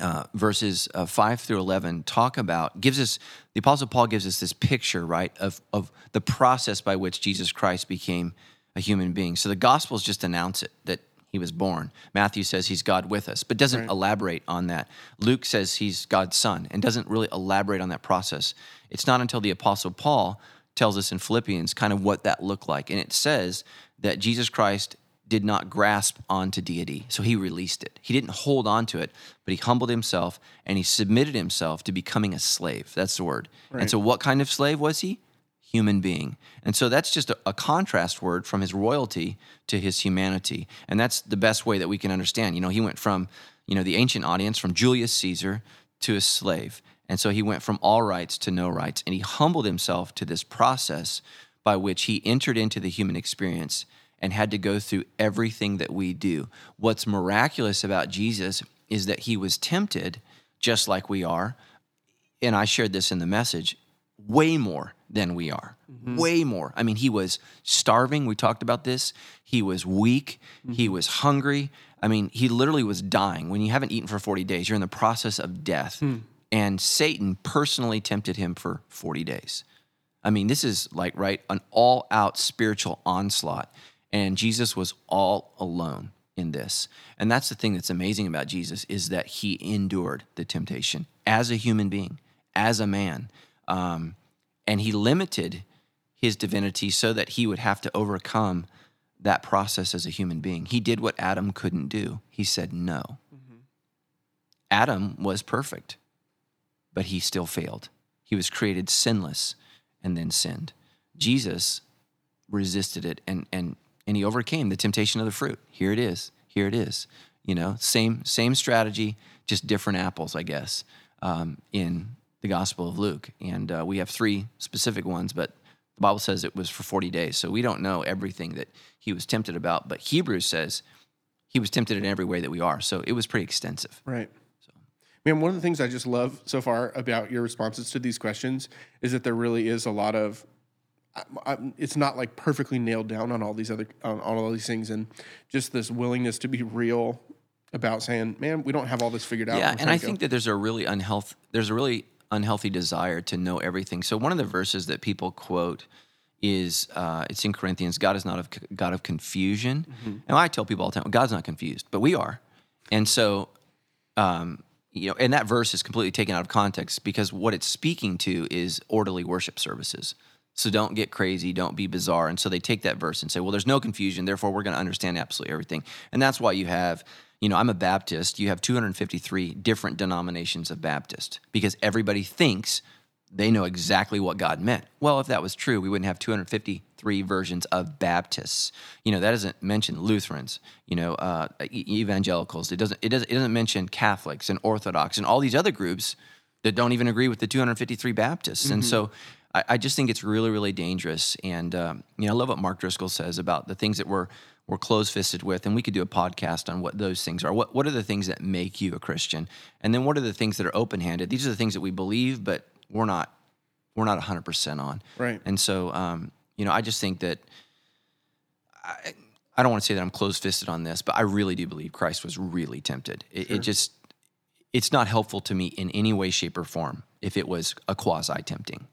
uh, verses uh, 5 through 11 talk about gives us the apostle paul gives us this picture right of, of the process by which jesus christ became a human being. So the gospels just announce it that he was born. Matthew says he's god with us but doesn't Right. elaborate on that. Luke says he's god's son and doesn't really elaborate on that process. It's not until the apostle paul tells us in philippians kind of what that looked like. And it says that jesus christ did not grasp onto deity. So he released it. He didn't hold on to it, but he humbled himself and he submitted himself to becoming a slave. That's the word. And so, what kind of slave was he? Human being. And so, that's just a, a contrast word from his royalty to his humanity. And that's the best way that we can understand. You know, he went from, you know, the ancient audience, from Julius Caesar to a slave. And so, he went from all rights to no rights. And he humbled himself to this process by which he entered into the human experience and had to go through everything that we do. What's miraculous about Jesus is that he was tempted just like we are. And I shared this in the message way more than we are. Mm-hmm. Way more. I mean, he was starving. We talked about this. He was weak. Mm-hmm. He was hungry. I mean, he literally was dying. When you haven't eaten for 40 days, you're in the process of death. Hmm. And Satan personally tempted him for 40 days. I mean, this is like, right, an all out spiritual onslaught. And Jesus was all alone in this. And that's the thing that's amazing about Jesus is that he endured the temptation as a human being, as a man. Um, and he limited his divinity so that he would have to overcome that process as a human being. He did what Adam couldn't do. He said no. Adam was perfect, but he still failed. He was created sinless and then sinned. Jesus resisted it and and and he overcame the temptation of the fruit. Here it is. Here it is. You know, same same strategy, just different apples, I guess, um, in the Gospel of Luke. And uh, we have three specific ones, but the Bible says it was for 40 days. So we don't know everything that he was tempted about. But Hebrews says he was tempted in every way that we are. So it was pretty extensive. Right. Man, one of the things I just love so far about your responses to these questions is that there really is a lot of. I- I- It's not like perfectly nailed down on all these other on, on all these things, and just this willingness to be real about saying, "Man, we don't have all this figured out." Yeah, and I think that there's a really unhealth there's a really unhealthy desire to know everything. So one of the verses that people quote is uh, it's in Corinthians. God is not a God of confusion. And I tell people all the time, God's not confused, but we are. And so, um, you know, and that verse is completely taken out of context because what it's speaking to is orderly worship services. So don't get crazy, don't be bizarre. And so they take that verse and say, well, there's no confusion, therefore we're going to understand absolutely everything. And that's why you have, you know, I'm a Baptist. You have 253 different denominations of Baptist because everybody thinks they know exactly what God meant. Well, if that was true, we wouldn't have 253 versions of Baptists. You know, that doesn't mention Lutherans, you know, uh, evangelicals. It doesn't, it doesn't, it doesn't mention Catholics and Orthodox and all these other groups that don't even agree with the 253 Baptists. And so I, I just think it's really, really dangerous. And, um, you know, I love what Mark Driscoll says about the things that we're, we're close fisted with. And we could do a podcast on what those things are. What, what are the things that make you a Christian? And then what are the things that are open handed? These are the things that we believe, but we're not, we're not 100% on. Right. And so, um, you know, I just think that I, I don't want to say that I'm close fisted on this, but I really do believe Christ was really tempted. It, it just, it's not helpful to me in any way, shape, or form if it was a quasi tempting.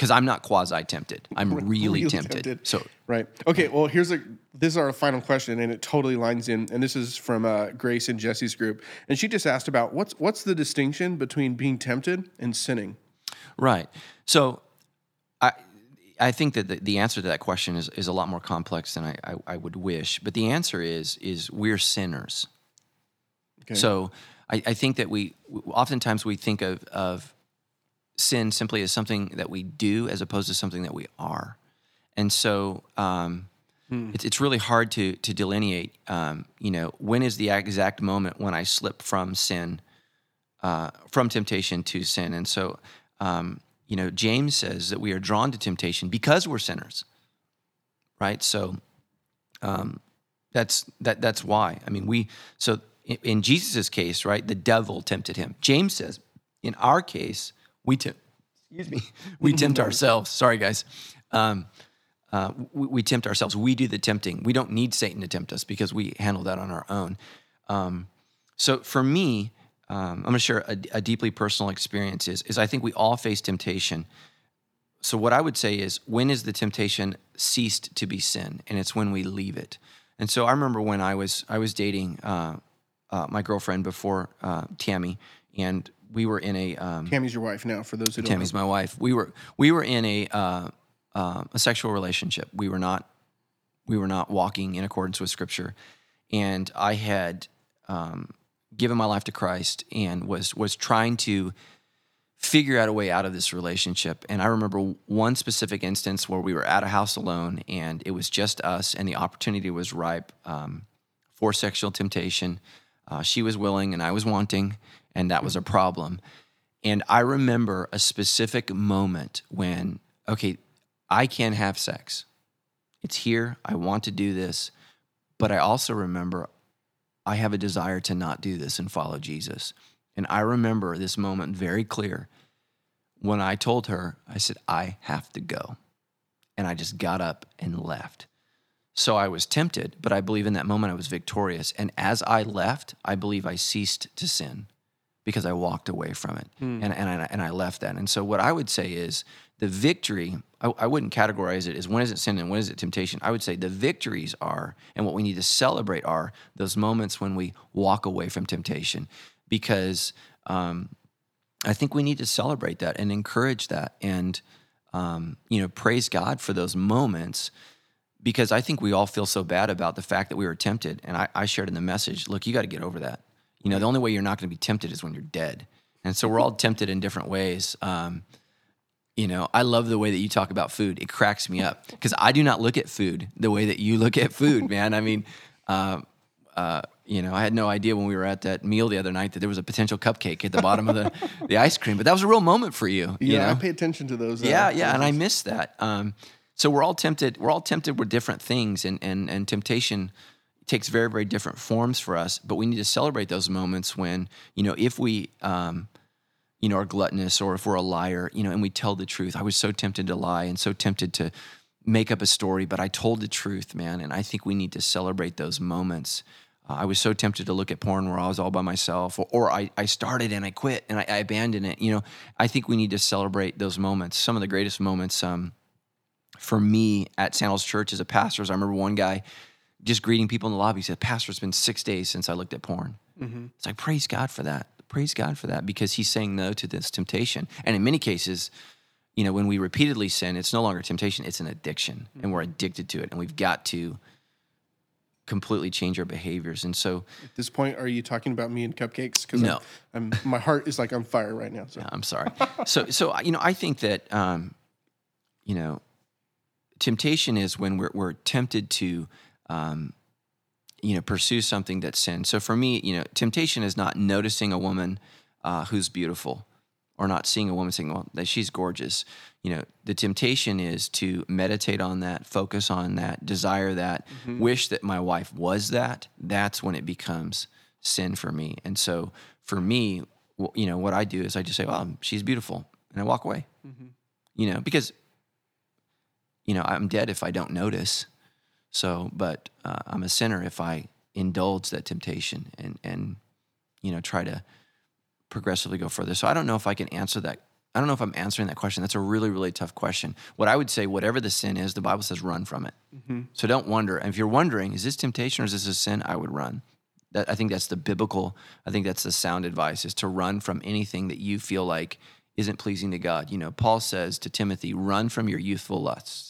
Because I'm not quasi (laughs) tempted. I'm really, tempted. So Right. Okay. Well, here's a. This is our final question, and it totally lines in. And this is from uh, Grace and Jesse's group, and she just asked about what's what's the distinction between being tempted and sinning. Right. So I I think that the, the answer to that question is, is a lot more complex than I, I, I would wish. But the answer is is we're sinners. Okay. So I, I think that we oftentimes we think of, of sin simply as something that we do as opposed to something that we are. And so um, it's, it's really hard to, to delineate, um, you know, when is the exact moment when I slip from sin, uh, from temptation to sin. And so, um, you know, James says that we are drawn to temptation because we're sinners, right? So um, that's that that's why. I mean, we so in, in Jesus' case, right, the devil tempted him. James says, in our case, we tempt. Excuse me, (laughs) we tempt ourselves. Sorry, guys. Um, uh, we, we tempt ourselves. We do the tempting. We don't need Satan to tempt us because we handle that on our own. Um, so for me, um, I'm going to share a, a deeply personal experience. Is, is I think we all face temptation. So what I would say is, when is the temptation ceased to be sin? And it's when we leave it. And so I remember when I was I was dating uh, uh, my girlfriend before uh, Tammy, and we were in a um, Tammy's your wife now. For those who don't Tammy's know. my wife. We were we were in a uh, uh, a sexual relationship. We were not we were not walking in accordance with Scripture, and I had um, given my life to Christ and was was trying to figure out a way out of this relationship. And I remember one specific instance where we were at a house alone, and it was just us, and the opportunity was ripe um, for sexual temptation. Uh, she was willing, and I was wanting, and that was a problem. And I remember a specific moment when, okay, I can have sex. It's here. I want to do this. But I also remember I have a desire to not do this and follow Jesus. And I remember this moment very clear when I told her, I said, I have to go. And I just got up and left. So I was tempted, but I believe in that moment I was victorious. And as I left, I believe I ceased to sin because I walked away from it and, and, I, and I left that. And so, what I would say is the victory, I, I wouldn't categorize it as when is it sin and when is it temptation. I would say the victories are, and what we need to celebrate are those moments when we walk away from temptation because um, I think we need to celebrate that and encourage that and, um, you know, praise God for those moments because I think we all feel so bad about the fact that we were tempted. And I, I shared in the message, look, you got to get over that. You know, the only way you're not going to be tempted is when you're dead. And so we're all tempted in different ways. Um, you know, I love the way that you talk about food. It cracks me up because I do not look at food the way that you look at food, (laughs) man. I mean, uh, uh, you know, I had no idea when we were at that meal the other night that there was a potential cupcake at the bottom of the, (laughs) the ice cream, but that was a real moment for you. you Yeah, I know? pay attention to those. uh, yeah, yeah, and I miss that. Um, so we're all tempted. We're all tempted with different things, and and and temptation takes very very different forms for us. But we need to celebrate those moments when you know if we. Um, you know, are gluttonous or if we're a liar, you know, and we tell the truth. I was so tempted to lie and so tempted to make up a story, but I told the truth, man. And I think we need to celebrate those moments. Uh, I was so tempted to look at porn where I was all by myself, or, or I, I started and I quit and I, I abandoned it. You know, I think we need to celebrate those moments. Some of the greatest moments um, for me at Sandals Church as a pastor is I remember one guy just greeting people in the lobby. He said, Pastor, it's been six days since I looked at porn. It's like, praise God for that. Praise God for that because he's saying no to this temptation. And in many cases, you know, when we repeatedly sin, it's no longer temptation, it's an addiction. And we're addicted to it. And we've got to completely change our behaviors. And so At this point, are you talking about me and cupcakes? Because No. I'm, I'm, my heart is like on fire right now. So I'm sorry. so, so you know, I think that um, you know, temptation is when we're we're tempted to, um, you know, pursue something that's sin. So for me, you know, temptation is not noticing a woman uh, who's beautiful, or not seeing a woman saying, "Well, that she's gorgeous." You know, the temptation is to meditate on that, focus on that, desire that, wish that my wife was that. That's when it becomes sin for me. And so for me, you know, what I do is I just say, "Well, she's beautiful," and I walk away. You know, because you know I'm dead if I don't notice. So, but uh, I'm a sinner if I indulge that temptation and and you know try to progressively go further. So I don't know if I can answer that. I don't know if I'm answering that question. That's a really really tough question. What I would say, whatever the sin is, the Bible says run from it. So don't wonder. And if you're wondering, is this temptation or is this a sin? I would run. That I think that's the biblical. I think that's the sound advice is to run from anything that you feel like isn't pleasing to God. You know, Paul says to Timothy, run from your youthful lusts.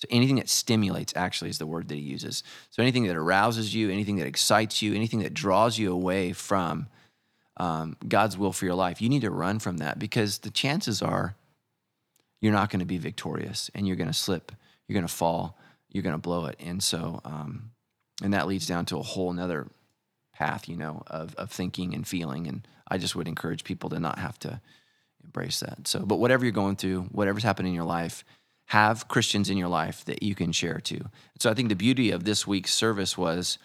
So anything that stimulates actually is the word that he uses. So anything that arouses you, anything that excites you, anything that draws you away from um, God's will for your life, you need to run from that because the chances are you're not going to be victorious and you're going to slip, you're going to fall, you're going to blow it. And so, um, and that leads down to a whole nother path, you know, of, of thinking and feeling. And I just would encourage people to not have to embrace that. So, but whatever you're going through, whatever's happening in your life, have Christians in your life that you can share to. So I think the beauty of this week's service was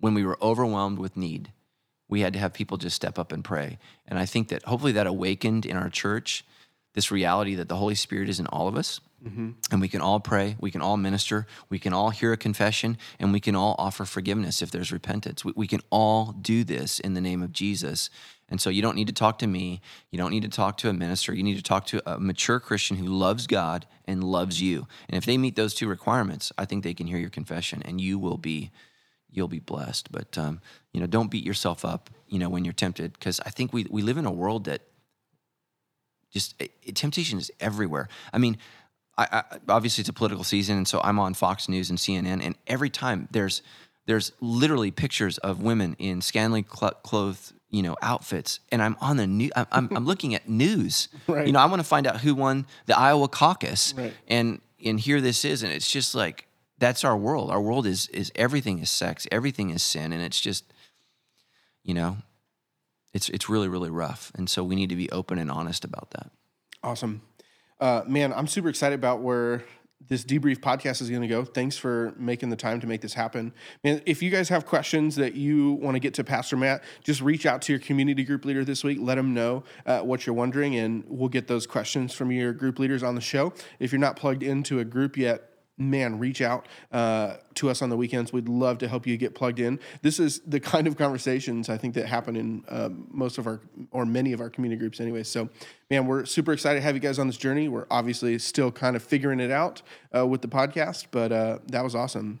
when we were overwhelmed with need, we had to have people just step up and pray. And I think that hopefully that awakened in our church this reality that the Holy Spirit is in all of us. Mm-hmm. And we can all pray, we can all minister, we can all hear a confession, and we can all offer forgiveness if there's repentance. We, we can all do this in the name of Jesus. And so you don't need to talk to me. You don't need to talk to a minister. You need to talk to a mature Christian who loves God and loves you. And if they meet those two requirements, I think they can hear your confession and you will be you'll be blessed. But um, you know, don't beat yourself up, you know, when you're tempted because I think we we live in a world that just it, temptation is everywhere. I mean, I, I, obviously it's a political season, and so I'm on Fox News and CNN, and every time there's there's literally pictures of women in scantily cl- clothed you know outfits, and I'm on the new. I'm, I'm, I'm looking at news. (laughs) Right. You know, I want to find out who won the Iowa caucus, Right. and and here this is, and it's just like that's our world. Our world is is everything is sex, everything is sin, and it's just you know it's it's really really rough and so we need to be open and honest about that Awesome. Uh, man, I'm super excited about where this debrief podcast is going to go. Thanks for making the time to make this happen. If you guys have questions that you want to get to Pastor Matt, just reach out to your community group leader this week. Let them know uh, what you're wondering, and we'll get those questions from your group leaders on the show. If you're not plugged into a group yet, man, reach out uh, to us on the weekends. We'd love to help you get plugged in. This is the (laughs) kind of conversations I think that happen in uh, most of our or many of our community groups, anyway. So, man, we're super excited to have you guys on this journey. We're obviously still kind of figuring it out uh, with the podcast, but uh, that was awesome.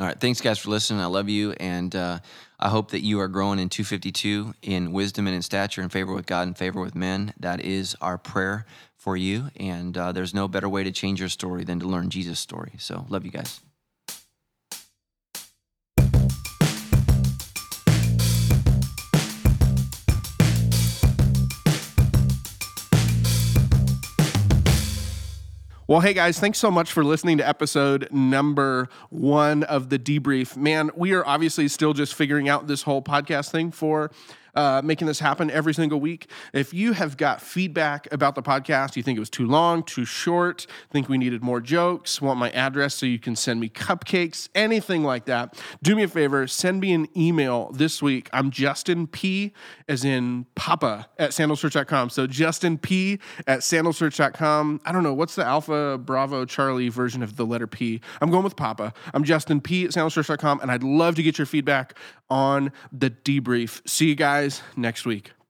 all right thanks guys for listening i love you and uh, i hope that you are growing in 252 in wisdom and in stature in favor with god and favor with men. That is our prayer for you and uh, there's no better way to change your story than to learn jesus story. So love you guys Well, hey guys, thanks so much for listening to episode number one of the debrief. Man, we are obviously still just figuring out this whole podcast thing for uh, making this happen every single week. If you have got feedback about the podcast, you think it was too long, too short, think we needed more jokes, want my address so you can send me cupcakes, anything like that, do me a favor, send me an email this week. I'm Justin P, as in Papa at sandalschurch.com. So Justin P at sandalschurch.com. I don't know, what's the Alpha Bravo Charlie version of the letter P? I'm going with Papa. I'm Justin P at sandalschurch.com, and I'd love to get your feedback on the debrief. See you guys next week.